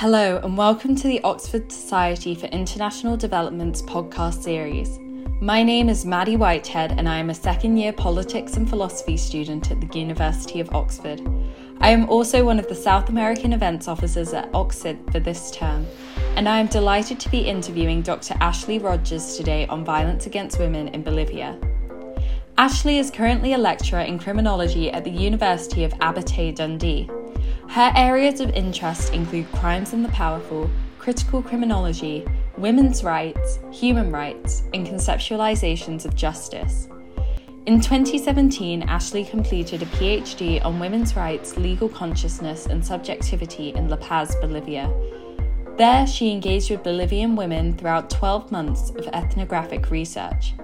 Hello, and welcome to the Oxford Society for International Development's podcast series. My name is Maddie Whitehead, and I am a second year politics and philosophy student at the University of Oxford. I am also one of the South American events officers at Oxford for this term, and I am delighted to be interviewing Dr. Ashley Rogers today on violence against women in Bolivia. Ashley is currently a lecturer in criminology at the University of Abertay Dundee. Her areas of interest include crimes and the powerful, critical criminology, women's rights, human rights, and conceptualizations of justice. In 2017, Ashley completed a PhD on women's rights, legal consciousness, and subjectivity in La Paz, Bolivia. There, she engaged with Bolivian women throughout 12 months of ethnographic research.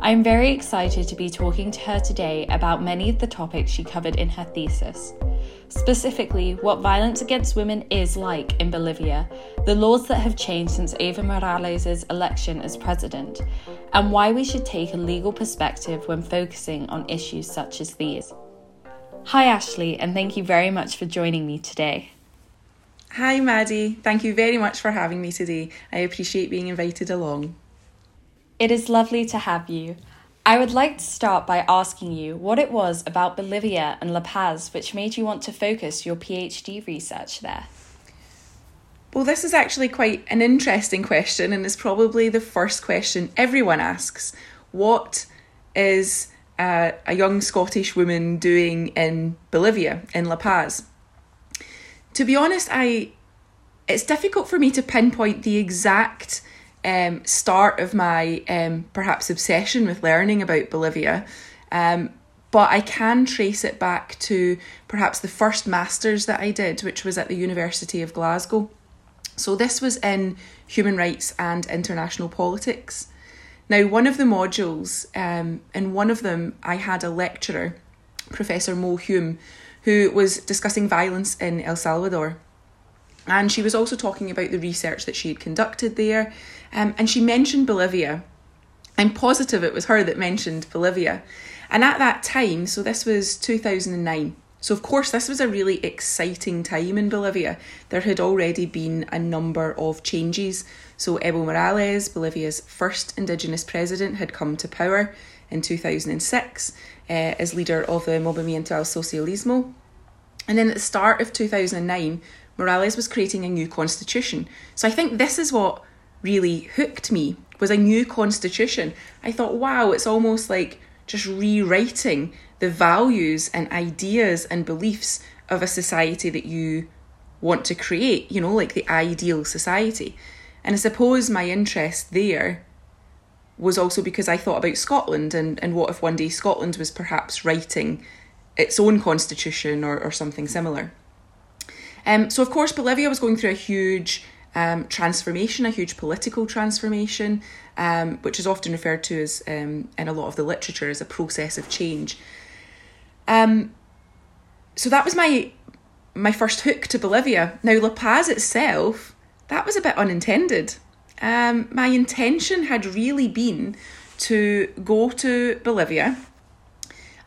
I am very excited to be talking to her today about many of the topics she covered in her thesis specifically what violence against women is like in Bolivia, the laws that have changed since Evo Morales' election as president, and why we should take a legal perspective when focusing on issues such as these. Hi, Ashley, and thank you very much for joining me today. Hi, Maddie. Thank you very much for having me today. I appreciate being invited along. It is lovely to have you. I would like to start by asking you what it was about Bolivia and La Paz which made you want to focus your PhD research there. Well, this is actually quite an interesting question, and it's probably the first question everyone asks. What is uh, a young Scottish woman doing in Bolivia, in La Paz? To be honest, I it's difficult for me to pinpoint the exact um, start of my um, perhaps obsession with learning about Bolivia. Um, but I can trace it back to perhaps the first master's that I did, which was at the University of Glasgow. So this was in human rights and international politics. Now, one of the modules, um, in one of them, I had a lecturer, Professor Mo Hume, who was discussing violence in El Salvador. And she was also talking about the research that she had conducted there. Um, and she mentioned Bolivia. I'm positive it was her that mentioned Bolivia. And at that time, so this was 2009, so, of course, this was a really exciting time in Bolivia. There had already been a number of changes. So, Evo Morales, Bolivia's first indigenous president, had come to power in 2006 uh, as leader of the Movimiento al Socialismo. And then at the start of 2009, Morales was creating a new constitution. So I think this is what really hooked me was a new constitution. I thought, wow, it's almost like just rewriting the values and ideas and beliefs of a society that you want to create, you know, like the ideal society. And I suppose my interest there was also because I thought about Scotland and, and what if one day Scotland was perhaps writing its own constitution or, or something similar. Um, so, of course, Bolivia was going through a huge um, transformation, a huge political transformation, um, which is often referred to as, um, in a lot of the literature, as a process of change. Um, so that was my my first hook to Bolivia. Now, La Paz itself, that was a bit unintended. Um, my intention had really been to go to Bolivia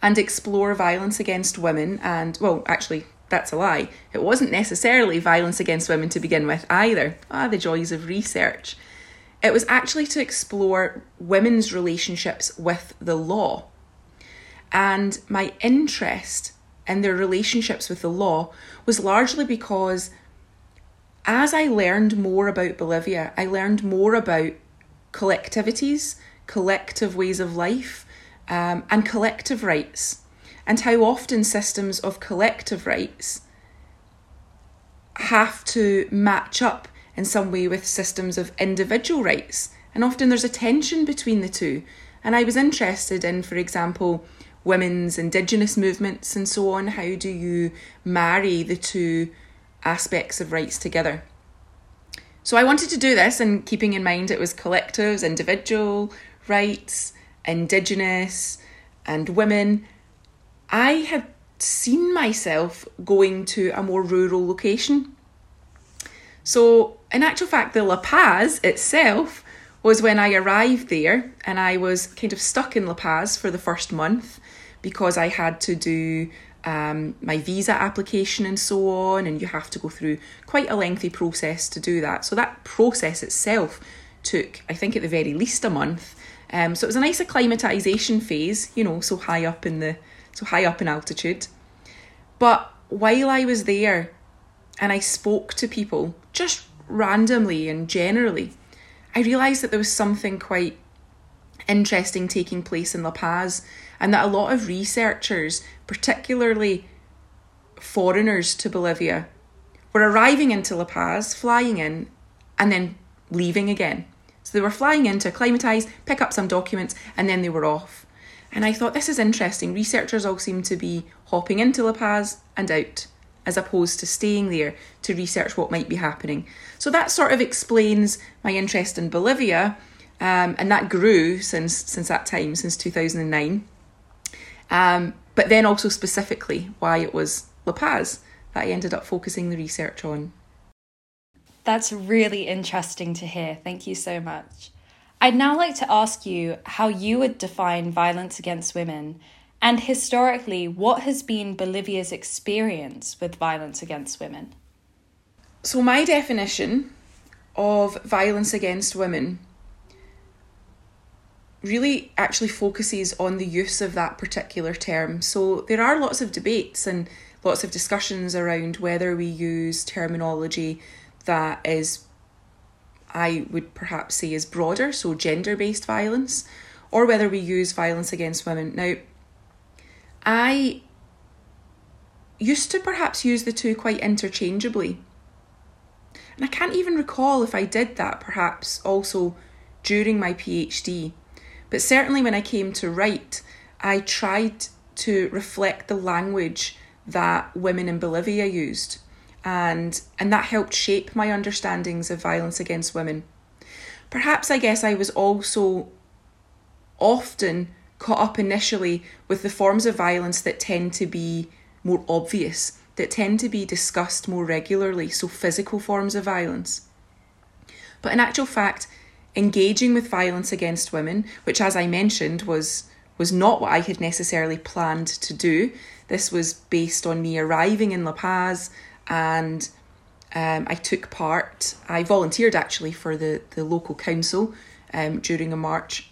and explore violence against women and, well, actually, that's a lie. It wasn't necessarily violence against women to begin with either. Ah, the joys of research. It was actually to explore women's relationships with the law. And my interest in their relationships with the law was largely because as I learned more about Bolivia, I learned more about collectivities, collective ways of life, um, and collective rights and how often systems of collective rights have to match up in some way with systems of individual rights. And often there's a tension between the two. And I was interested in, for example, women's indigenous movements and so on. How do you marry the two aspects of rights together? So I wanted to do this, and keeping in mind it was collectives, individual rights, indigenous, and women. I had seen myself going to a more rural location. So, in actual fact, the La Paz itself was when I arrived there and I was kind of stuck in La Paz for the first month because I had to do um, my visa application and so on, and you have to go through quite a lengthy process to do that. So that process itself took, I think, at the very least a month. Um, so it was a nice acclimatization phase, you know, so high up in the so high up in altitude. But while I was there, and I spoke to people just randomly and generally, I realised that there was something quite interesting taking place in La Paz, and that a lot of researchers, particularly foreigners to Bolivia, were arriving into La Paz, flying in, and then leaving again. So they were flying in to acclimatise, pick up some documents, and then they were off. And I thought this is interesting. Researchers all seem to be hopping into La Paz and out, as opposed to staying there to research what might be happening. So that sort of explains my interest in Bolivia um, and that grew since since that time, since two thousand and nine. Um, but then also specifically why it was La Paz that I ended up focusing the research on. That's really interesting to hear. Thank you so much. I'd now like to ask you how you would define violence against women and historically, what has been Bolivia's experience with violence against women? So, my definition of violence against women really actually focuses on the use of that particular term. So there are lots of debates and lots of discussions around whether we use terminology that is, I would perhaps say, is broader, so gender based violence, or whether we use violence against women. Now, I used to perhaps use the two quite interchangeably. And I can't even recall if I did that perhaps also during my PhD. But certainly when I came to write, I tried to reflect the language that women in Bolivia used. And, and that helped shape my understandings of violence against women. Perhaps I guess I was also often caught up initially with the forms of violence that tend to be more obvious, that tend to be discussed more regularly, so physical forms of violence. But in actual fact, engaging with violence against women, which, as I mentioned, was was not what I had necessarily planned to do. This was based on me arriving in La Paz and um, I took part. I volunteered actually for the, the local council um, during a march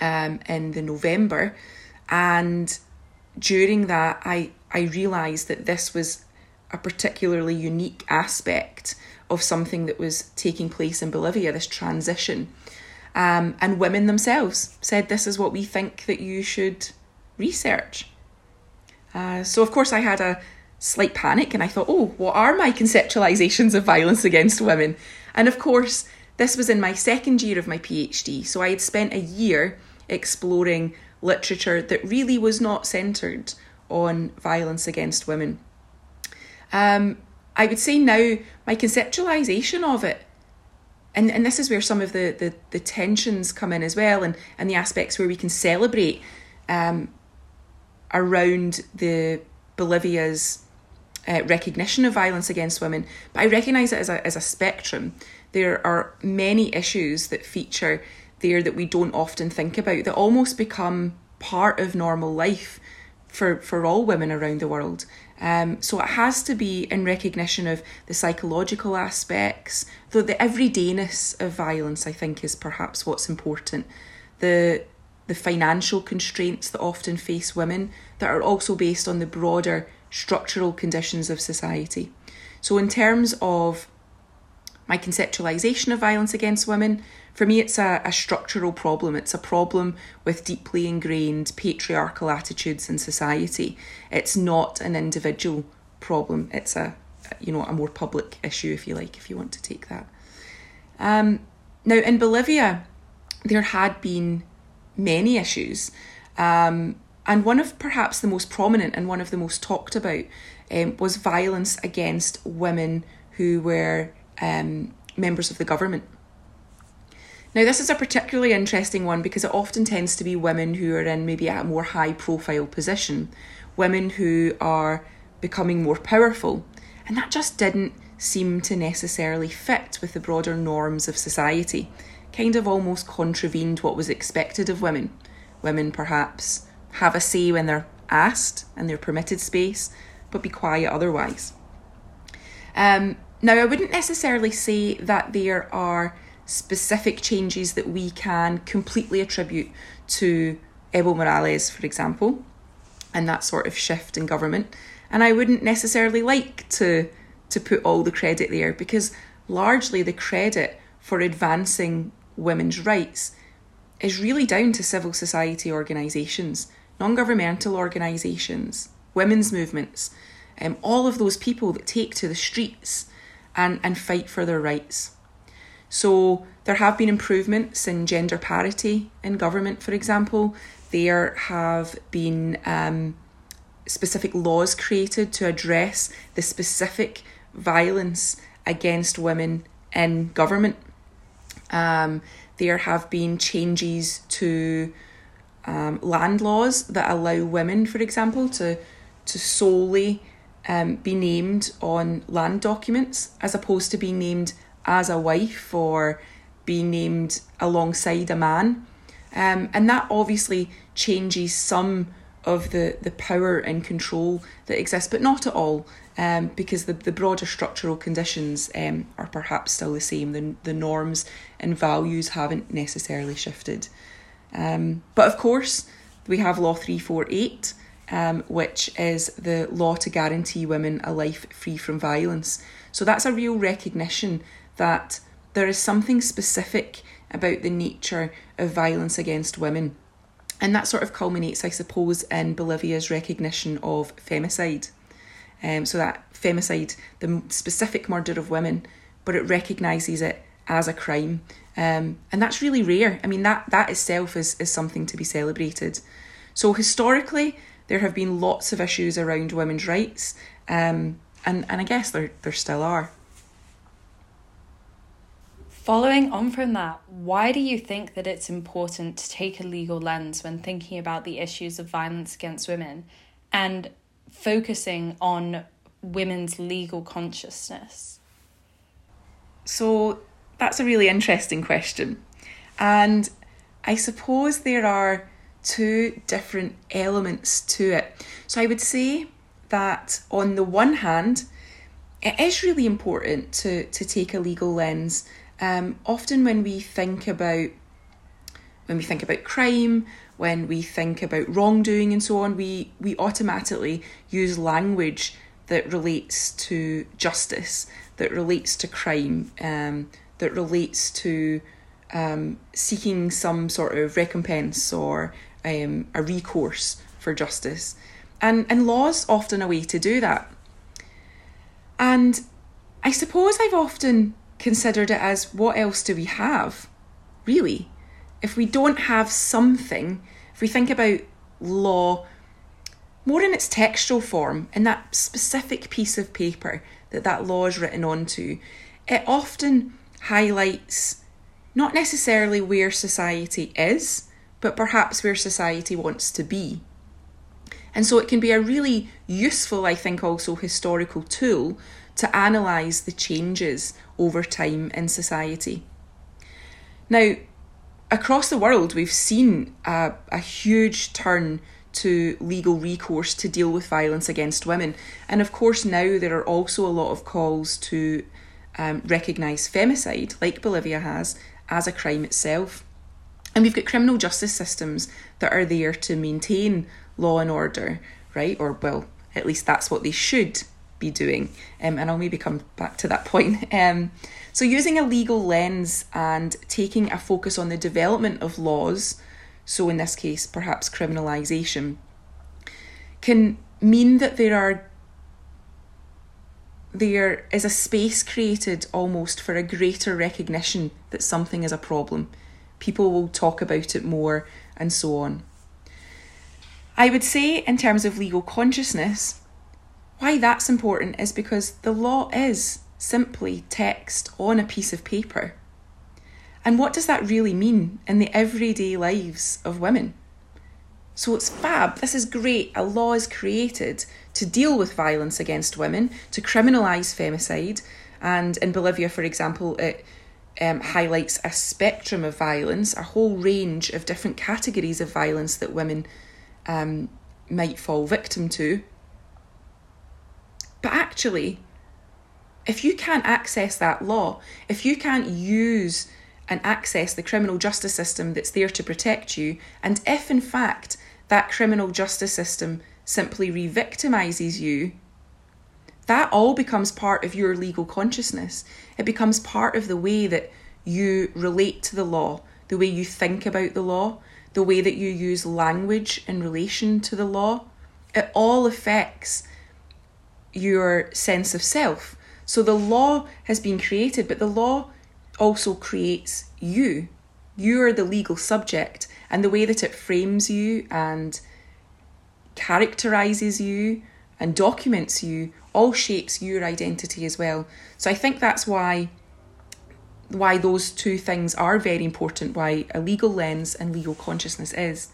um, in the November, and during that, I I realised that this was a particularly unique aspect of something that was taking place in Bolivia, this transition. Um, and women themselves said, This is what we think that you should research. Uh, so, of course, I had a slight panic and I thought, Oh, what are my conceptualizations of violence against women? And of course, this was in my second year of my PhD. So, I had spent a year exploring literature that really was not centred on violence against women. Um, I would say now my conceptualization of it, and, and this is where some of the, the, the tensions come in as well, and, and the aspects where we can celebrate um, around the Bolivia's uh, recognition of violence against women. But I recognise it as a, as a spectrum. There are many issues that feature there that we don't often think about that almost become part of normal life for, for all women around the world. Um, so it has to be in recognition of the psychological aspects, though the everydayness of violence, I think, is perhaps what's important. The the financial constraints that often face women that are also based on the broader structural conditions of society. So, in terms of my conceptualization of violence against women, for me, it's a, a structural problem. It's a problem with deeply ingrained patriarchal attitudes in society. It's not an individual problem. It's a you know a more public issue, if you like, if you want to take that. Um, now, in Bolivia, there had been many issues, um, and one of perhaps the most prominent and one of the most talked about um, was violence against women who were um, members of the government. Now, this is a particularly interesting one because it often tends to be women who are in maybe a more high profile position, women who are becoming more powerful, and that just didn't seem to necessarily fit with the broader norms of society, kind of almost contravened what was expected of women. Women perhaps have a say when they're asked and they're permitted space, but be quiet otherwise. Um, now, I wouldn't necessarily say that there are specific changes that we can completely attribute to Evo Morales, for example, and that sort of shift in government. And I wouldn't necessarily like to to put all the credit there because largely the credit for advancing women's rights is really down to civil society organisations, non governmental organisations, women's movements, um, all of those people that take to the streets and, and fight for their rights. So there have been improvements in gender parity in government, for example. There have been um, specific laws created to address the specific violence against women in government. Um, there have been changes to um, land laws that allow women, for example, to to solely um, be named on land documents as opposed to being named as a wife or being named alongside a man. Um, and that obviously changes some of the, the power and control that exists, but not at all, um, because the, the broader structural conditions um, are perhaps still the same. The, the norms and values haven't necessarily shifted. Um, but of course, we have Law 348, um, which is the law to guarantee women a life free from violence. So that's a real recognition that there is something specific about the nature of violence against women and that sort of culminates, I suppose, in Bolivia's recognition of femicide. Um, so that femicide, the specific murder of women, but it recognises it as a crime. Um, and that's really rare. I mean, that, that itself is, is something to be celebrated. So historically, there have been lots of issues around women's rights, um, and, and I guess there, there still are. Following on from that, why do you think that it's important to take a legal lens when thinking about the issues of violence against women and focusing on women's legal consciousness? So, that's a really interesting question. And I suppose there are two different elements to it. So, I would say that on the one hand, it is really important to, to take a legal lens um, often when we think about when we think about crime, when we think about wrongdoing and so on, we, we automatically use language that relates to justice, that relates to crime, um, that relates to um, seeking some sort of recompense or um, a recourse for justice. And, and law's often a way to do that. And I suppose I've often considered it as what else do we have? Really? If we don't have something, if we think about law more in its textual form, in that specific piece of paper that that law is written onto, it often highlights not necessarily where society is, but perhaps where society wants to be. And so it can be a really useful, I think, also historical tool to analyse the changes over time in society. Now, across the world, we've seen a, a huge turn to legal recourse to deal with violence against women. And of course, now there are also a lot of calls to um, recognise femicide, like Bolivia has, as a crime itself. And we've got criminal justice systems that are there to maintain law and order, right? Or, well, at least that's what they should be doing. Um, and I'll maybe come back to that point. Um, so, using a legal lens and taking a focus on the development of laws, so in this case, perhaps criminalisation, can mean that there are there is a space created almost for a greater recognition that something is a problem. People will talk about it more and so on. I would say, in terms of legal consciousness, why that's important is because the law is simply text on a piece of paper. And what does that really mean in the everyday lives of women? So it's fab, this is great. A law is created to deal with violence against women, to criminalise femicide. And in Bolivia, for example, it um, highlights a spectrum of violence, a whole range of different categories of violence that women um, might fall victim to. But actually, if you can't access that law, if you can't use and access the criminal justice system that's there to protect you, and if in fact that criminal justice system simply re victimises you, that all becomes part of your legal consciousness. It becomes part of the way that you relate to the law, the way you think about the law, the way that you use language in relation to the law. It all affects your sense of self. So the law has been created, but the law also creates you. You are the legal subject, and the way that it frames you and characterizes you and documents you all shapes your identity as well. So I think that's why why those two things are very important, why a legal lens and legal consciousness is.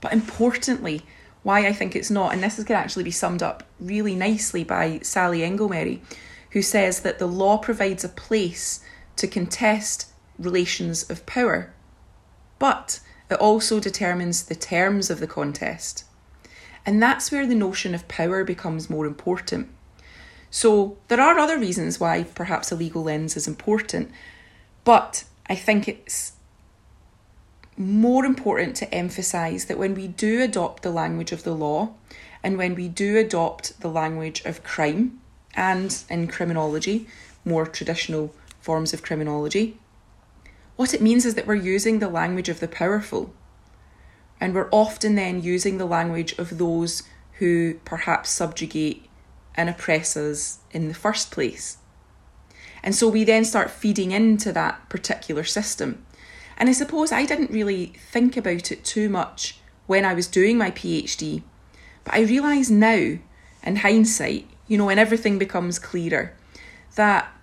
But importantly, why I think it's not, and this is can actually be summed up really nicely by Sally Engle Merry, who says that the law provides a place to contest relations of power, but it also determines the terms of the contest. And that's where the notion of power becomes more important. So there are other reasons why perhaps a legal lens is important, but I think it's more important to emphasise that when we do adopt the language of the law and when we do adopt the language of crime and in criminology, more traditional forms of criminology, what it means is that we're using the language of the powerful. And we're often then using the language of those who perhaps subjugate and oppress us in the first place. And so we then start feeding into that particular system. And I suppose I didn't really think about it too much when I was doing my PhD, but I realise now, in hindsight, you know, when everything becomes clearer, that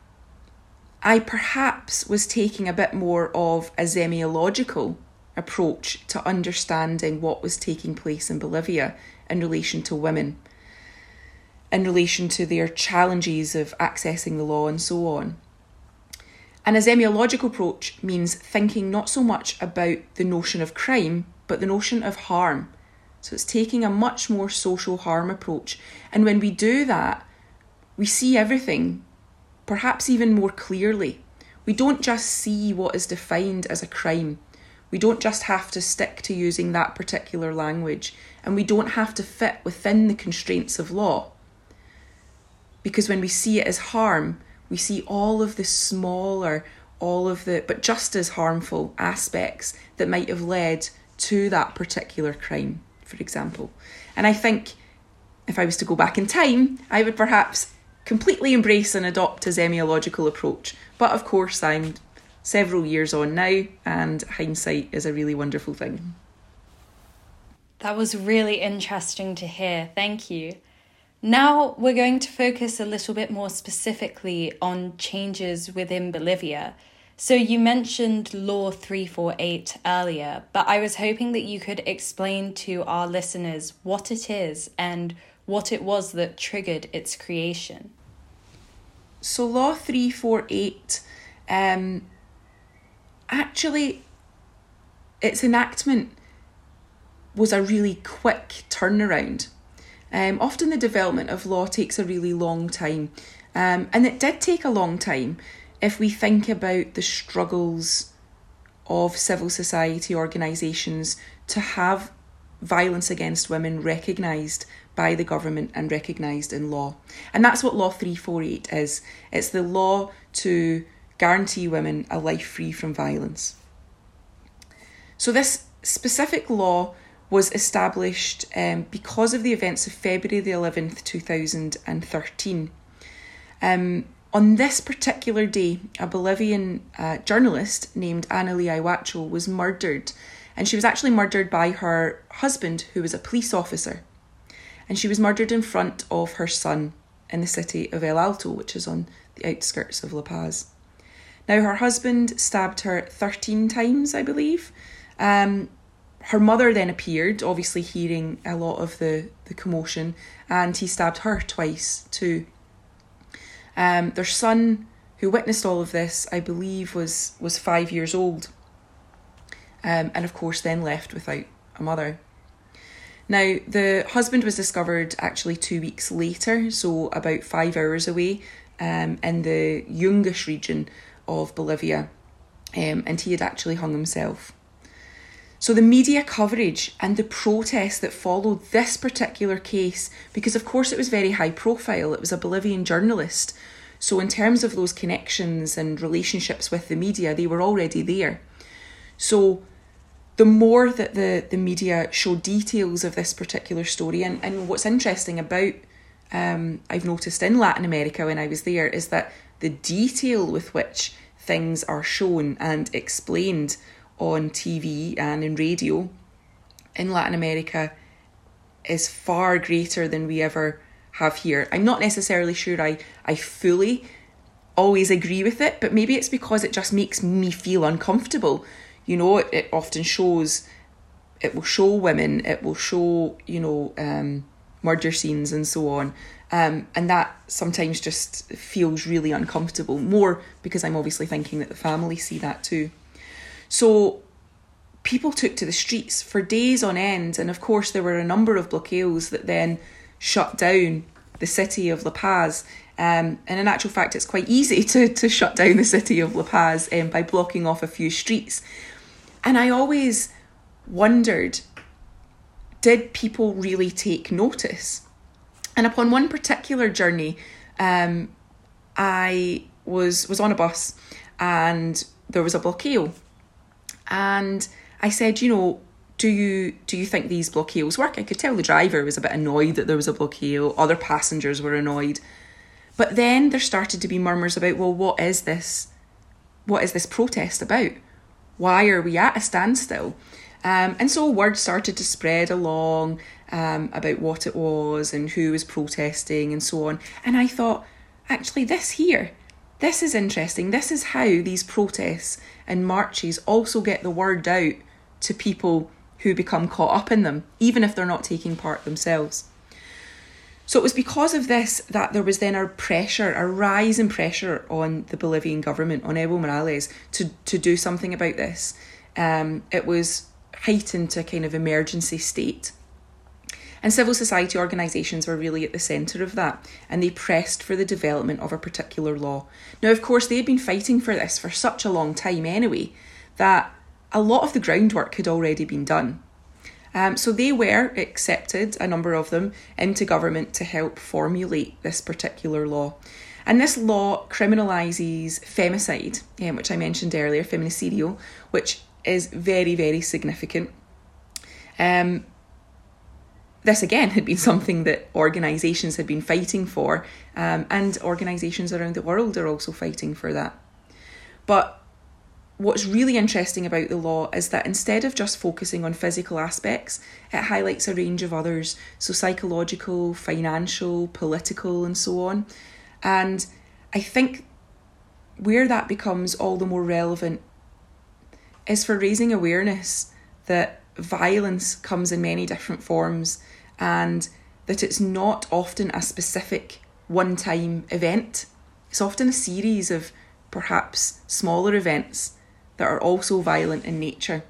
I perhaps was taking a bit more of a zemiological approach to understanding what was taking place in Bolivia in relation to women, in relation to their challenges of accessing the law and so on. And a zemiological approach means thinking not so much about the notion of crime, but the notion of harm. So it's taking a much more social harm approach. And when we do that, we see everything perhaps even more clearly. We don't just see what is defined as a crime. We don't just have to stick to using that particular language, and we don't have to fit within the constraints of law. Because when we see it as harm, we see all of the smaller, all of the, but just as harmful aspects that might have led to that particular crime, for example. And I think if I was to go back in time, I would perhaps completely embrace and adopt a zemiological approach. But of course, I'm several years on now, and hindsight is a really wonderful thing. That was really interesting to hear. Thank you. Now we're going to focus a little bit more specifically on changes within Bolivia. So you mentioned Law 348 earlier, but I was hoping that you could explain to our listeners what it is and what it was that triggered its creation. So, Law 348, um, actually, its enactment was a really quick turnaround. Um, often the development of law takes a really long time, um, and it did take a long time if we think about the struggles of civil society organisations to have violence against women recognised by the government and recognised in law. And that's what Law 348 is it's the law to guarantee women a life free from violence. So, this specific law was established um, because of the events of February the 11th, 2013. Um, on this particular day, a Bolivian uh, journalist named Hanalí Huaycho was murdered and she was actually murdered by her husband, who was a police officer. And she was murdered in front of her son in the city of El Alto, which is on the outskirts of La Paz. Now, her husband stabbed her 13 times, I believe. Um, her mother then appeared, obviously hearing a lot of the, the commotion, and he stabbed her twice too. Um, their son, who witnessed all of this, I believe was was five years old um, and of course then left without a mother. Now, the husband was discovered actually two weeks later, so about five hours away, um, in the Yungas region of Bolivia, um, and he had actually hung himself. So, the media coverage and the protest that followed this particular case, because of course it was very high profile, it was a Bolivian journalist. So, in terms of those connections and relationships with the media, they were already there. So, the more that the, the media show details of this particular story, and, and what's interesting about um, I've noticed in Latin America when I was there is that the detail with which things are shown and explained on TV and in radio in Latin America is far greater than we ever have here. I'm not necessarily sure I, I fully always agree with it, but maybe it's because it just makes me feel uncomfortable. You know, it, it often shows, it will show women, it will show, you know, um, murder scenes and so on. Um, and that sometimes just feels really uncomfortable, more because I'm obviously thinking that the family see that too. So people took to the streets for days on end, and of course, there were a number of blockades that then shut down the city of La Paz. Um, and in actual fact, it's quite easy to, to shut down the city of La Paz um, by blocking off a few streets. And I always wondered did people really take notice? And upon one particular journey, um, I was was on a bus and there was a blockade. And I said, you know, do you do you think these blockades work? I could tell the driver was a bit annoyed that there was a blockade. Other passengers were annoyed. But then there started to be murmurs about, well, what is this? What is this protest about? Why are we at a standstill? Um, and so word started to spread along um, about what it was and who was protesting and so on. And I thought, actually, this here, this is interesting. This is how these protests and marches also get the word out to people who become caught up in them, even if they're not taking part themselves. So it was because of this that there was then a pressure, a rise in pressure on the Bolivian government, on Evo Morales, to, to do something about this. Um, it was heightened to a kind of emergency state. And civil society organisations were really at the centre of that, and they pressed for the development of a particular law. Now, of course, they had been fighting for this for such a long time anyway, that a lot of the groundwork had already been done. Um, so they were accepted, a number of them, into government to help formulate this particular law. And this law criminalises femicide, um, which I mentioned earlier, feminicidio, which is very, very significant. Um, this again had been something that organisations had been fighting for, um, and organisations around the world are also fighting for that. But what's really interesting about the law is that instead of just focusing on physical aspects, it highlights a range of others so psychological, financial, political, and so on. And I think where that becomes all the more relevant is for raising awareness that violence comes in many different forms and that it's not often a specific one time event. It's often a series of perhaps smaller events that are also violent in nature.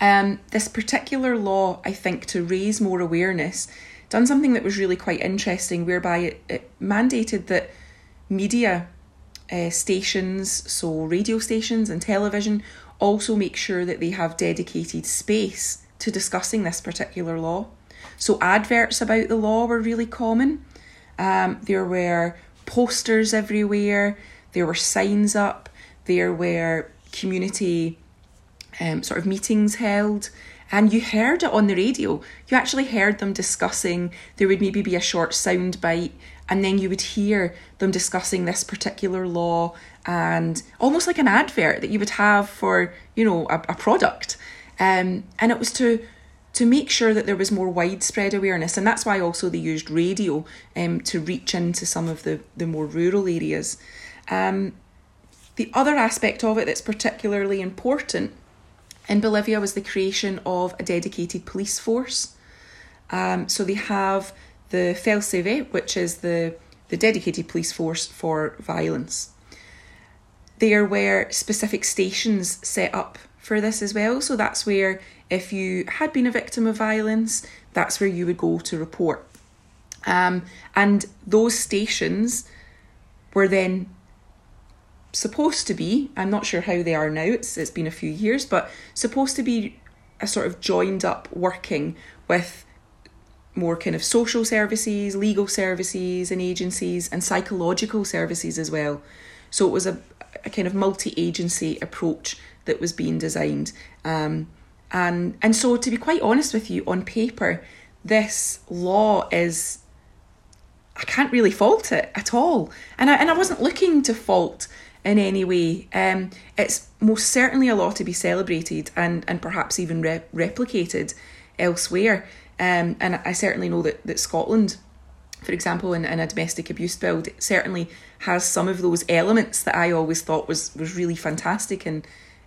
Um, this particular law, I think, to raise more awareness, done something that was really quite interesting, whereby it, it mandated that media uh, stations, so radio stations and television, also make sure that they have dedicated space to discussing this particular law. So, adverts about the law were really common. Um, there were posters everywhere, there were signs up, there were community um, sort of meetings held. And you heard it on the radio. You actually heard them discussing, there would maybe be a short sound bite, and then you would hear them discussing this particular law and almost like an advert that you would have for, you know, a, a product. Um, and it was to to make sure that there was more widespread awareness, and that's why also they used radio um, to reach into some of the, the more rural areas. Um, the other aspect of it that's particularly important in Bolivia was the creation of a dedicated police force. Um, so they have the FELCV, which is the, the dedicated police force for violence. There were specific stations set up for this as well. So that's where, if you had been a victim of violence, that's where you would go to report. Um, and those stations were then supposed to be, I'm not sure how they are now, it's, it's been a few years, but supposed to be a sort of joined up working with more kind of social services, legal services and agencies, and psychological services as well. So it was a, a kind of multi agency approach that was being designed. Um, and, and so, to be quite honest with you, on paper, this law is I can't really fault it at all. And I, and I wasn't looking to fault in any way. Um, it's most certainly a law to be celebrated and, and perhaps even re- replicated elsewhere. Um, and I certainly know that, that Scotland, for example, in, in a domestic abuse bill, certainly has some of those elements that I always thought was, was really fantastic in,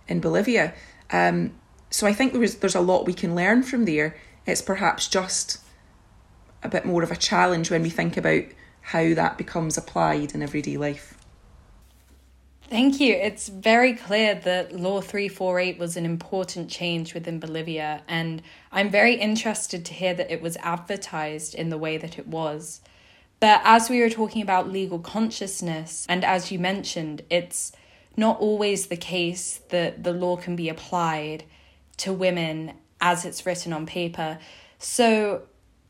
in Bolivia. Um, so I think there was, there's a lot we can learn from there. It's perhaps just a bit more of a challenge when we think about how that becomes applied in everyday life. Thank you. It's very clear that Law 348 was an important change within Bolivia, and I'm very interested to hear that it was advertised in the way that it was. But as we were talking about legal consciousness, and as you mentioned, it's not always the case that the law can be applied to women as it's written on paper. So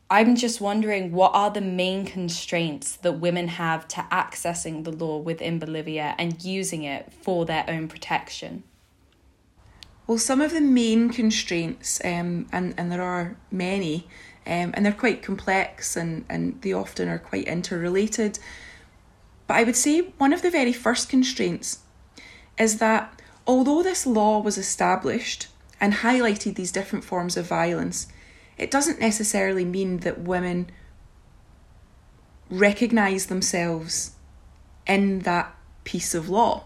I'm just wondering what are the main constraints that women have to accessing the law within Bolivia and using it for their own protection? Well, some of the main constraints, um, and, and there are many, um, and they're quite complex and, and they often are quite interrelated. But I would say one of the very first constraints is that although this law was established and highlighted these different forms of violence, it doesn't necessarily mean that women recognise themselves in that piece of law.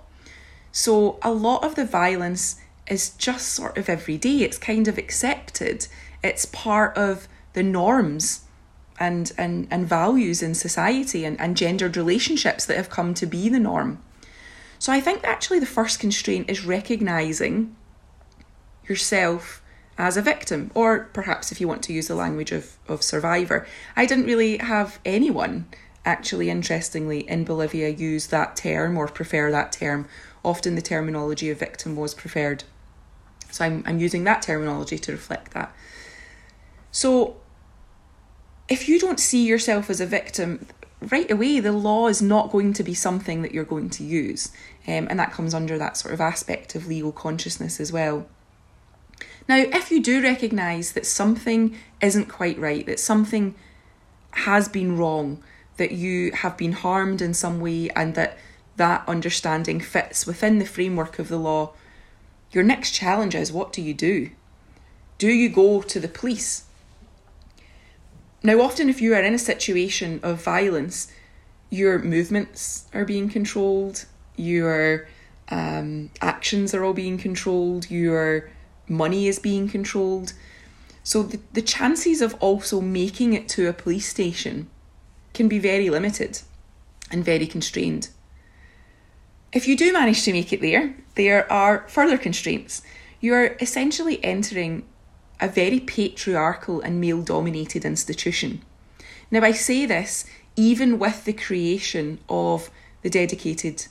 So a lot of the violence is just sort of everyday, it's kind of accepted, it's part of the norms and, and, and values in society and, and gendered relationships that have come to be the norm. So I think actually the first constraint is recognising yourself as a victim, or perhaps if you want to use the language of, of survivor. I didn't really have anyone, actually, interestingly, in Bolivia use that term or prefer that term. Often the terminology of victim was preferred. So I'm, I'm using that terminology to reflect that. So if you don't see yourself as a victim, right away the law is not going to be something that you're going to use. Um, and that comes under that sort of aspect of legal consciousness as well. Now, if you do recognise that something isn't quite right, that something has been wrong, that you have been harmed in some way, and that that understanding fits within the framework of the law, your next challenge is what do you do? Do you go to the police? Now, often, if you are in a situation of violence, your movements are being controlled, your um, actions are all being controlled, your money is being controlled. So the, the chances of also making it to a police station can be very limited and very constrained. If you do manage to make it there, there are further constraints. You're essentially entering a very patriarchal and male dominated institution. Now, I say this even with the creation of the dedicated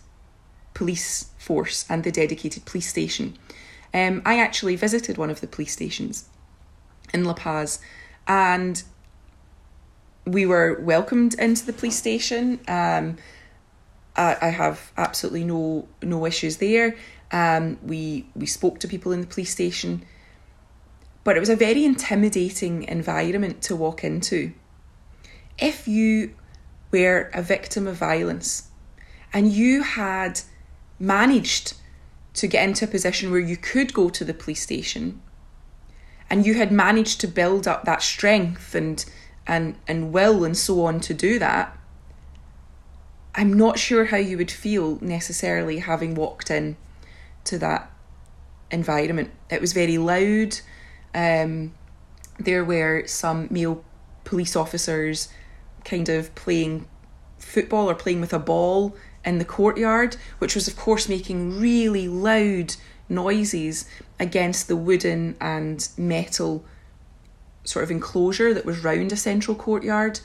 police force and the dedicated police station. Um, I actually visited one of the police stations in La Paz and we were welcomed into the police station. Um, I, I have absolutely no no issues there. Um, we we spoke to people in the police station, but it was a very intimidating environment to walk into. If you were a victim of violence and you had managed to get into a position where you could go to the police station. And you had managed to build up that strength and and and will and so on to do that. I'm not sure how you would feel necessarily having walked in to that environment. It was very loud. Um, there were some male police officers kind of playing football or playing with a ball in the courtyard, which was, of course, making really loud noises against the wooden and metal sort of enclosure that was round a central courtyard.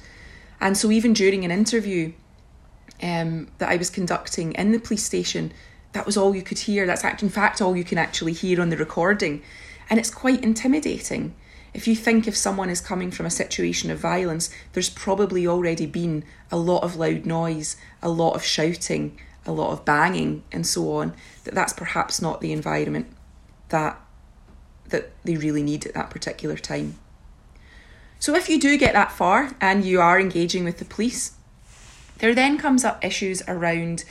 And so, even during an interview um, that I was conducting in the police station, that was all you could hear. That's in fact all you can actually hear on the recording. And it's quite intimidating. If you think if someone is coming from a situation of violence, there's probably already been a lot of loud noise, a lot of shouting, a lot of banging, and so on. That that's perhaps not the environment that that they really need at that particular time. So if you do get that far and you are engaging with the police, there then comes up issues around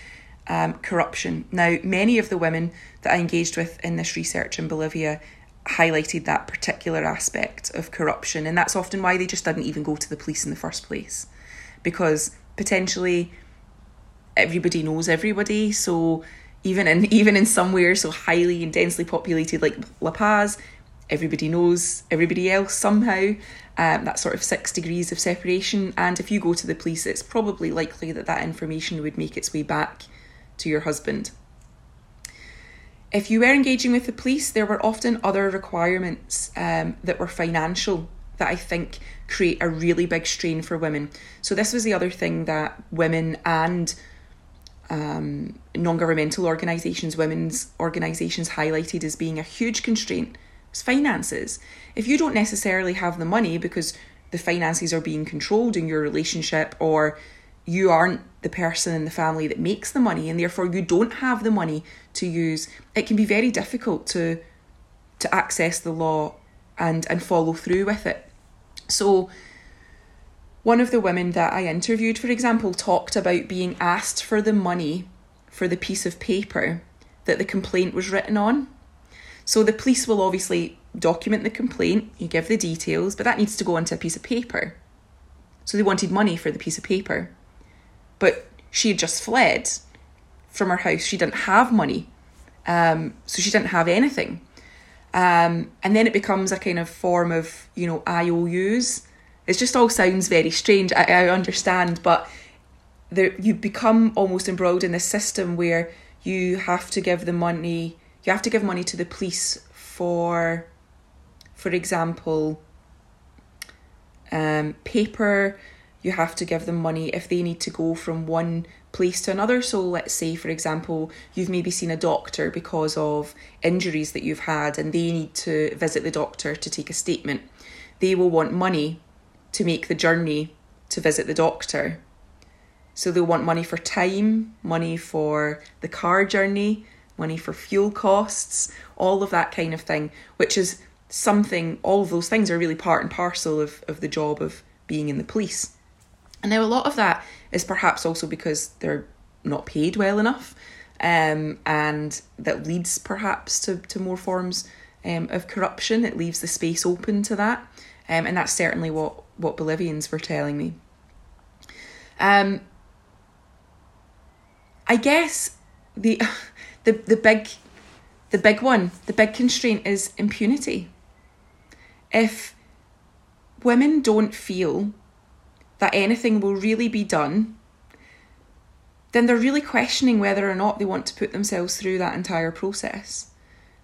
um, corruption. Now, many of the women that I engaged with in this research in Bolivia highlighted that particular aspect of corruption, and that's often why they just didn't even go to the police in the first place, because potentially everybody knows everybody. So even in even in somewhere so highly and densely populated like La Paz, everybody knows everybody else somehow. Um, that sort of six degrees of separation, and if you go to the police, it's probably likely that that information would make its way back to your husband. If you were engaging with the police, there were often other requirements um, that were financial that I think create a really big strain for women. So, this was the other thing that women and um, non governmental organisations, women's organisations highlighted as being a huge constraint was finances. If you don't necessarily have the money because the finances are being controlled in your relationship or you aren't the person in the family that makes the money and therefore you don't have the money to use. It can be very difficult to to access the law and and follow through with it. So one of the women that I interviewed for example talked about being asked for the money for the piece of paper that the complaint was written on. So the police will obviously document the complaint you give the details but that needs to go onto a piece of paper. So they wanted money for the piece of paper but she had just fled from her house. She didn't have money, um, so she didn't have anything. Um, and then it becomes a kind of form of, you know, IOUs. It just all sounds very strange. I, I understand, but there, you become almost embroiled in this system where you have to give the money. You have to give money to the police for, for example, um, paper you have to give them money if they need to go from one place to another. So, let's say, for example, you've maybe seen a doctor because of injuries that you've had, and they need to visit the doctor to take a statement. They will want money to make the journey to visit the doctor. So, they'll want money for time, money for the car journey, money for fuel costs, all of that kind of thing, which is something, all of those things are really part and parcel of, of the job of being in the police. And now a lot of that is perhaps also because they're not paid well enough, um, and that leads perhaps to, to more forms um, of corruption. It leaves the space open to that, um, and that's certainly what, what Bolivians were telling me. Um, I guess the the the big the big one, the big constraint is impunity. If women don't feel that anything will really be done, then they're really questioning whether or not they want to put themselves through that entire process.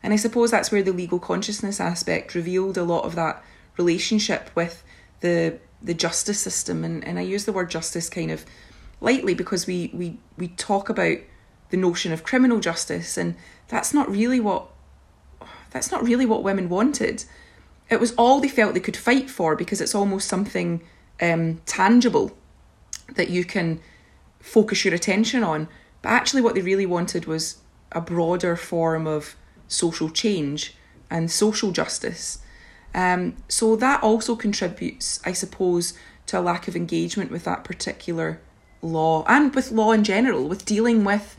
And I suppose that's where the legal consciousness aspect revealed a lot of that relationship with the the justice system and, and I use the word justice kind of lightly because we, we we talk about the notion of criminal justice and that's not really what that's not really what women wanted. It was all they felt they could fight for because it's almost something um, tangible that you can focus your attention on. But actually, what they really wanted was a broader form of social change and social justice. Um, so that also contributes, I suppose, to a lack of engagement with that particular law and with law in general, with dealing with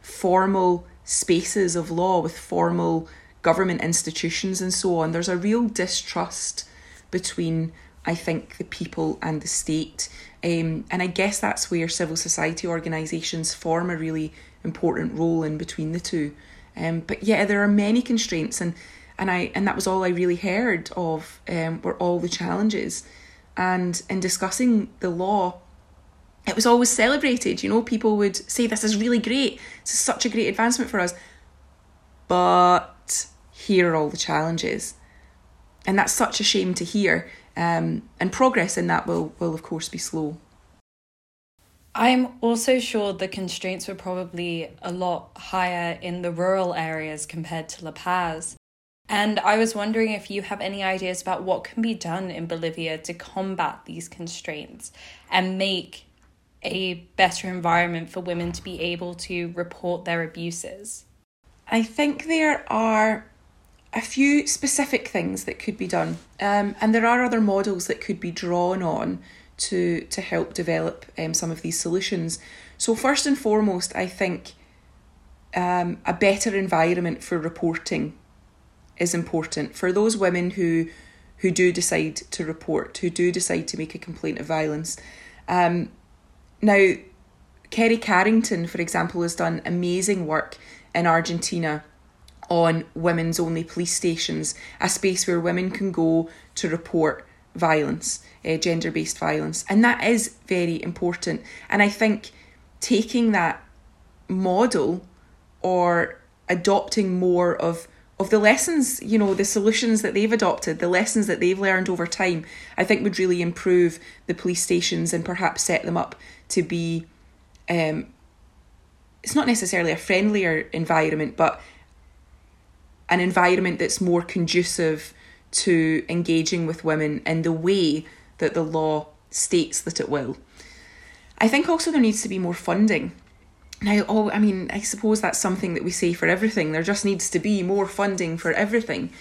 formal spaces of law, with formal government institutions and so on. There's a real distrust between I think, the people and the state. Um, and I guess that's where civil society organisations form a really important role in between the two. Um, but yeah, there are many constraints, and and I and that was all I really heard of um, were all the challenges. And in discussing the law, it was always celebrated. You know, people would say, "This is really great. This is such a great advancement for us." but here are all the challenges. And that's such a shame to hear. Um, and progress in that will, will, of course, be slow. I'm also sure the constraints were probably a lot higher in the rural areas compared to La Paz. And I was wondering if you have any ideas about what can be done in Bolivia to combat these constraints and make a better environment for women to be able to report their abuses? I think there are a few specific things that could be done, um, and there are other models that could be drawn on to to help develop um, some of these solutions. So first and foremost, I think um, a better environment for reporting is important for those women who who do decide to report, who do decide to make a complaint of violence. Um, now, Kerry Carrington, for example, has done amazing work in Argentina on women's only police stations, a space where women can go to report violence, uh, gender based violence. And that is very important. And I think taking that model or adopting more of of the lessons, you know, the solutions that they've adopted, the lessons that they've learned over time, I think would really improve the police stations and perhaps set them up to be um, it's not necessarily a friendlier environment, but an environment that's more conducive to engaging with women in the way that the law states that it will. I think also there needs to be more funding. Now, oh, I mean, I suppose that's something that we say for everything. There just needs to be more funding for everything.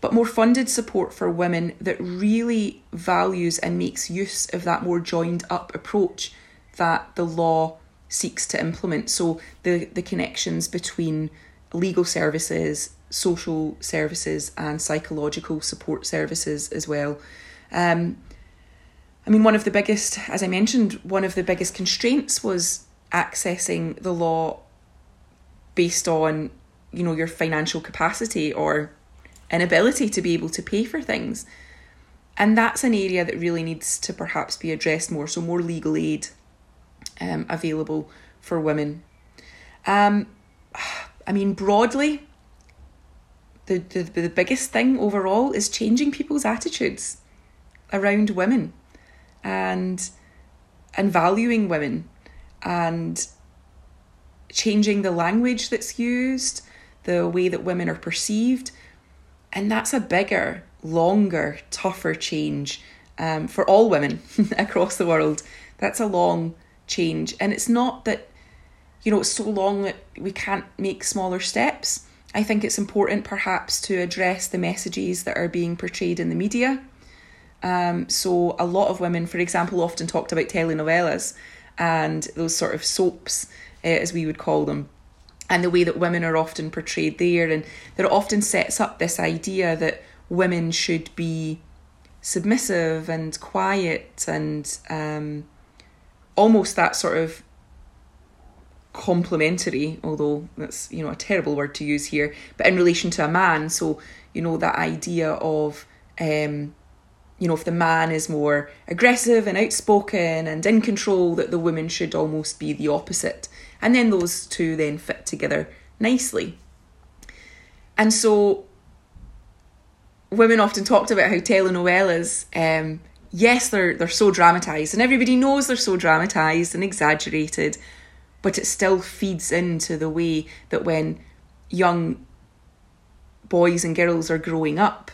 But more funded support for women that really values and makes use of that more joined up approach that the law seeks to implement. So the, the connections between legal services, social services, and psychological support services as well. Um, I mean, one of the biggest, as I mentioned, one of the biggest constraints was accessing the law based on, you know, your financial capacity or inability to be able to pay for things. And that's an area that really needs to perhaps be addressed more. So, more legal aid um, available for women. Um, I mean, broadly, the, the, the biggest thing overall is changing people's attitudes around women and and valuing women and changing the language that's used, the way that women are perceived. And that's a bigger, longer, tougher change um, for all women across the world. That's a long change. And it's not that, you know, it's so long that we can't make smaller steps. I think it's important perhaps to address the messages that are being portrayed in the media. Um, so, a lot of women, for example, often talked about telenovelas and those sort of soaps, uh, as we would call them, and the way that women are often portrayed there. And that often sets up this idea that women should be submissive and quiet and um, almost that sort of complementary, although that's you know a terrible word to use here, but in relation to a man. So you know that idea of um, you know if the man is more aggressive and outspoken and in control, that the woman should almost be the opposite, and then those two then fit together nicely. And so women often talked about how telenovelas um, yes, they're they're so dramatized, and everybody knows they're so dramatized and exaggerated, but it still feeds into the way that when young boys and girls are growing up,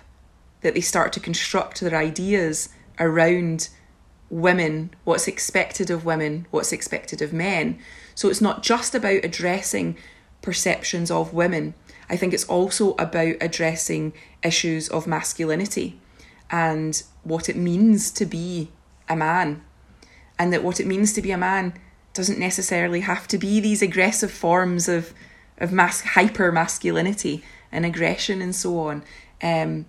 that they start to construct their ideas around women, what's expected of women, what's expected of men. So it's not just about addressing perceptions of women. I think it's also about addressing issues of masculinity and what it means to be a man. And that what it means to be a man doesn't necessarily have to be these aggressive forms of of mas- hyper masculinity and aggression and so on. Um,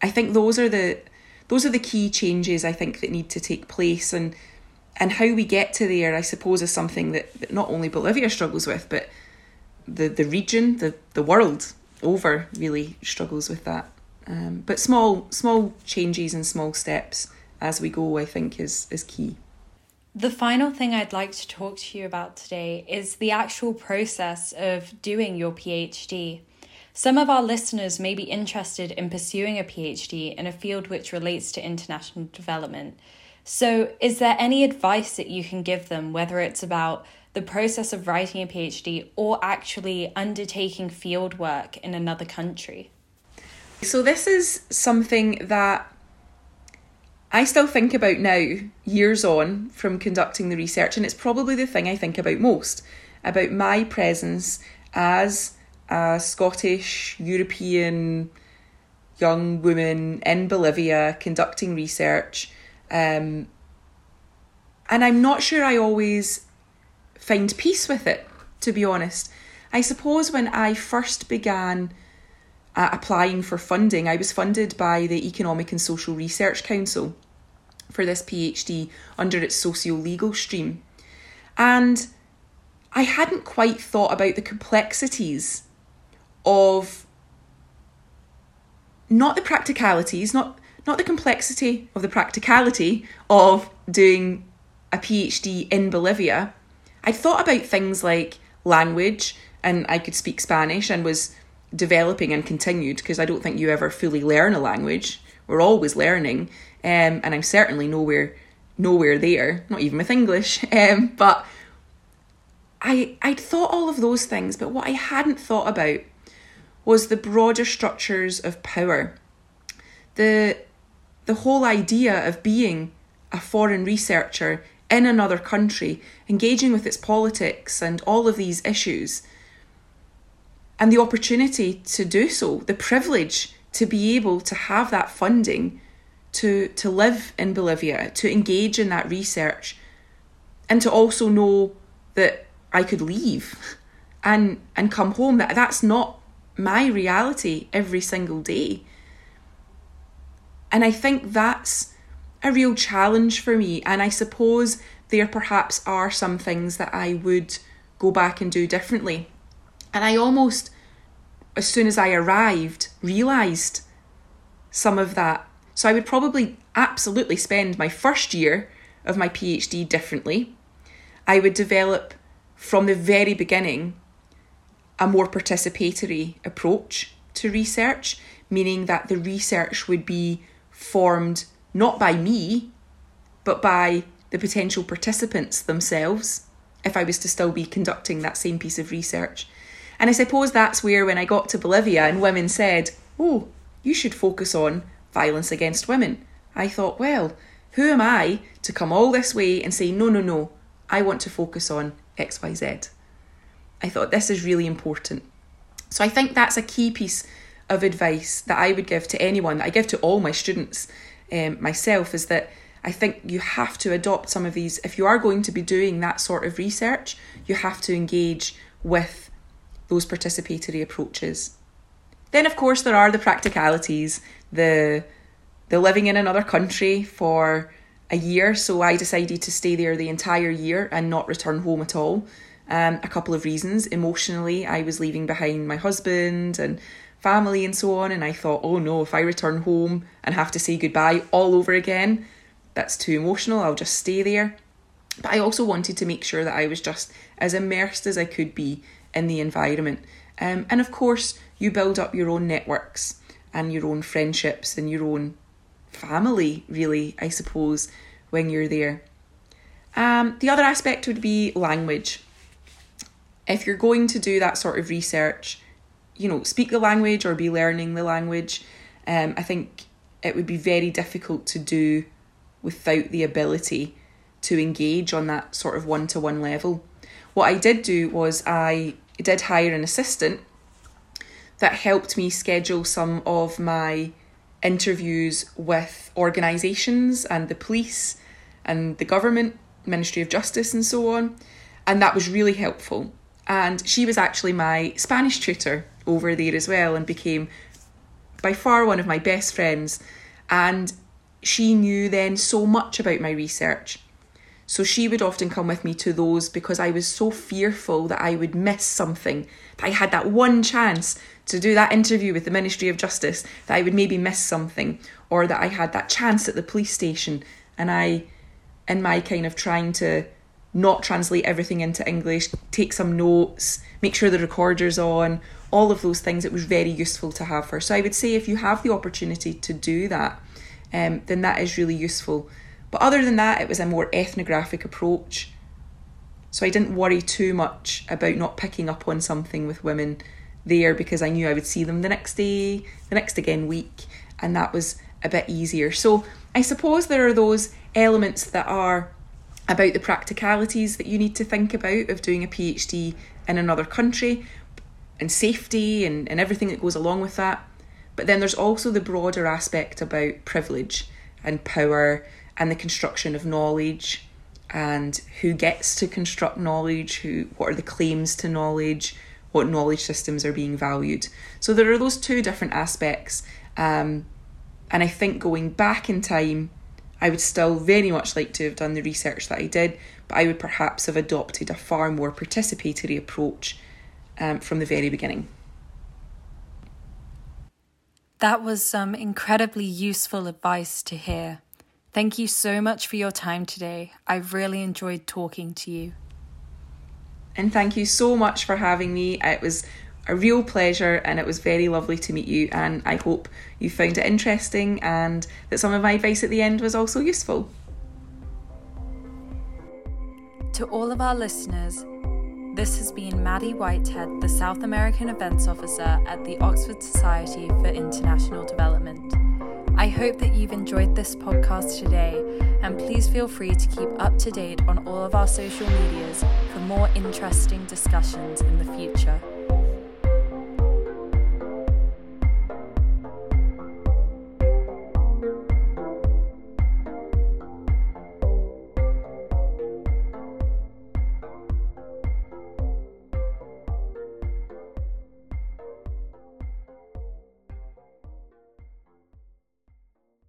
I think those are the those are the key changes I think that need to take place and and how we get to there I suppose is something that, that not only Bolivia struggles with but the the region the the world over really struggles with that. Um, but small small changes and small steps as we go, I think, is is key. The final thing I'd like to talk to you about today is the actual process of doing your PhD. Some of our listeners may be interested in pursuing a PhD in a field which relates to international development. So, is there any advice that you can give them, whether it's about the process of writing a PhD or actually undertaking field work in another country? So, this is something that I still think about now, years on from conducting the research, and it's probably the thing I think about most about my presence as a Scottish European young woman in Bolivia conducting research. Um, and I'm not sure I always find peace with it, to be honest. I suppose when I first began uh, applying for funding, I was funded by the Economic and Social Research Council for this PhD under its socio legal stream. And I hadn't quite thought about the complexities of not the practicalities, not not the complexity of the practicality of doing a PhD in Bolivia. I thought about things like language, and I could speak Spanish and was developing and continued because I don't think you ever fully learn a language. We're always learning, um, and I'm certainly nowhere nowhere there. Not even with English, um, but I I'd thought all of those things, but what I hadn't thought about was the broader structures of power. The the whole idea of being a foreign researcher in another country, engaging with its politics and all of these issues, and the opportunity to do so, the privilege to be able to have that funding to, to live in Bolivia, to engage in that research, and to also know that I could leave and and come home. That that's not my reality every single day. And I think that's a real challenge for me. And I suppose there perhaps are some things that I would go back and do differently. And I almost, as soon as I arrived, realised some of that. So I would probably absolutely spend my first year of my PhD differently. I would develop from the very beginning a more participatory approach to research, meaning that the research would be formed not by me, but by the potential participants themselves, if I was to still be conducting that same piece of research. And I suppose that's where, when I got to Bolivia and women said, Oh, you should focus on violence against women, I thought, well, who am I to come all this way and say, no, no, no, I want to focus on XYZ? I thought this is really important. So I think that's a key piece of advice that I would give to anyone, that I give to all my students um, myself, is that I think you have to adopt some of these. If you are going to be doing that sort of research, you have to engage with those participatory approaches. Then, of course, there are the practicalities, the the living in another country for a year. So I decided to stay there the entire year and not return home at all. Um, a couple of reasons. Emotionally, I was leaving behind my husband and family and so on. And I thought, oh no, if I return home and have to say goodbye all over again, that's too emotional. I'll just stay there. But I also wanted to make sure that I was just as immersed as I could be in the environment. Um, and of course, you build up your own networks and your own friendships and your own family, really, I suppose, when you're there. Um, the other aspect would be language. If you're going to do that sort of research, you know, speak the language or be learning the language. Um, I think it would be very difficult to do without the ability to engage on that sort of one to one level. What I did do was I did hire an assistant that helped me schedule some of my interviews with organisations and the police and the government, Ministry of Justice, and so on. And that was really helpful. And she was actually my Spanish tutor over there as well and became by far one of my best friends. And she knew then so much about my research. So she would often come with me to those because I was so fearful that I would miss something. That I had that one chance to do that interview with the Ministry of Justice, that I would maybe miss something, or that I had that chance at the police station and I in my kind of trying to not translate everything into English, take some notes, make sure the recorder's on, all of those things, it was very useful to have her. So I would say if you have the opportunity to do that, um, then that is really useful. But other than that, it was a more ethnographic approach. So I didn't worry too much about not picking up on something with women there because I knew I would see them the next day, the next again week, and that was a bit easier. So I suppose there are those elements that are about the practicalities that you need to think about of doing a PhD in another country and safety and, and everything that goes along with that. But then there's also the broader aspect about privilege and power and the construction of knowledge and who gets to construct knowledge, who what are the claims to knowledge, what knowledge systems are being valued. So there are those two different aspects. Um, and I think going back in time, I would still very much like to have done the research that I did, but I would perhaps have adopted a far more participatory approach um, from the very beginning. That was some incredibly useful advice to hear. Thank you so much for your time today. I've really enjoyed talking to you. And thank you so much for having me. It was a real pleasure and it was very lovely to meet you. And I hope you found it interesting and that some of my advice at the end was also useful. To all of our listeners, this has been Maddie Whitehead, the South American Events Officer at the Oxford Society for International Development. I hope that you've enjoyed this podcast today, and please feel free to keep up to date on all of our social medias for more interesting discussions in the future.